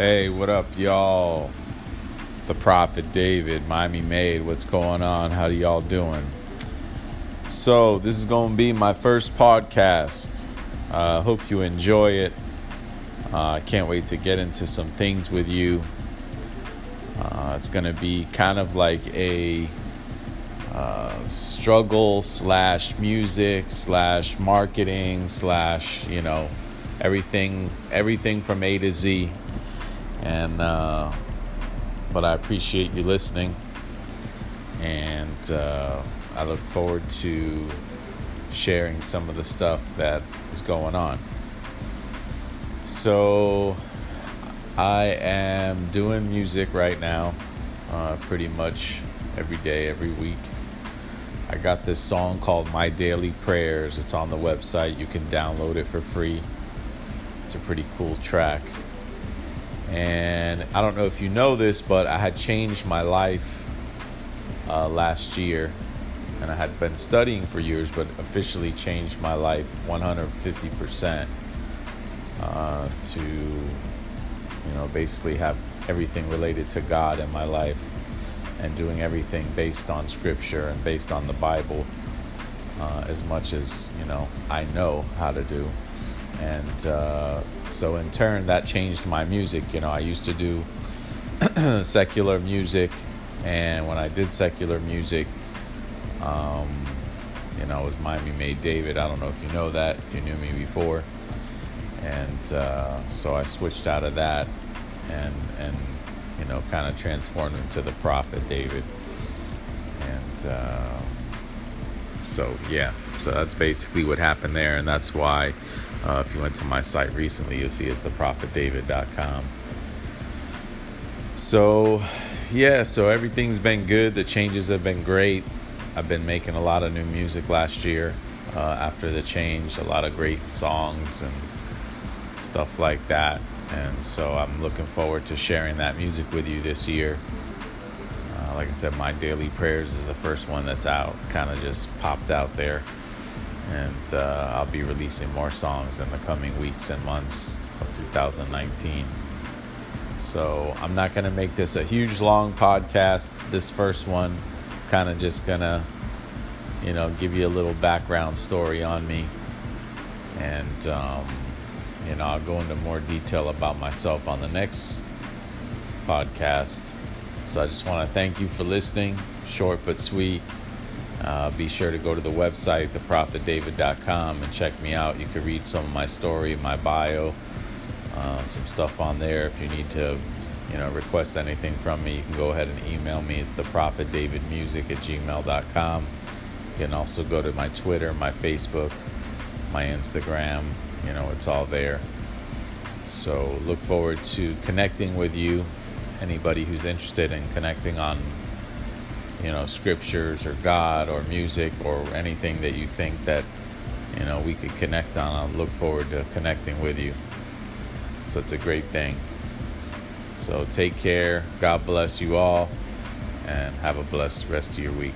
Hey, what up, y'all? It's the Prophet David, Miami Made. What's going on? How do y'all doing? So, this is going to be my first podcast. I uh, hope you enjoy it. Uh, I can't wait to get into some things with you. Uh, it's going to be kind of like a uh, struggle slash music slash marketing slash you know everything everything from A to Z and uh, but I appreciate you listening, and uh, I look forward to sharing some of the stuff that is going on. So, I am doing music right now, uh, pretty much every day, every week. I got this song called My Daily Prayers. It's on the website. You can download it for free. It's a pretty cool track. And I don't know if you know this, but I had changed my life uh, last year. And I had been studying for years, but officially changed my life 150% uh, to, you know, basically have everything related to God in my life and doing everything based on Scripture and based on the Bible uh, as much as, you know, I know how to do and uh, so in turn that changed my music. You know i used to do secular music and when i did secular music um, you know it was miami made david. I don't know if you know that if you knew me before. And uh, so i switched out of that and and you know kind of transformed into the prophet david. And uh, so yeah so that's basically what happened there and that's why uh, if you went to my site recently, you'll see it's theprophetdavid.com. So, yeah, so everything's been good. The changes have been great. I've been making a lot of new music last year uh, after the change, a lot of great songs and stuff like that. And so I'm looking forward to sharing that music with you this year. Uh, like I said, My Daily Prayers is the first one that's out, kind of just popped out there and uh, I'll be releasing more songs in the coming weeks and months of 2019. So I'm not going to make this a huge long podcast. This first one, kind of just going to, you know, give you a little background story on me. And, um, you know, I'll go into more detail about myself on the next podcast. So I just want to thank you for listening. Short but sweet. Uh, be sure to go to the website, theprophetdavid.com, and check me out. You can read some of my story, my bio, uh, some stuff on there. If you need to, you know, request anything from me, you can go ahead and email me. It's theprophetdavidmusic at gmail.com. You can also go to my Twitter, my Facebook, my Instagram. You know, it's all there. So look forward to connecting with you. Anybody who's interested in connecting on you know scriptures or God or music or anything that you think that you know we could connect on. I look forward to connecting with you. So it's a great thing. So take care. God bless you all, and have a blessed rest of your week.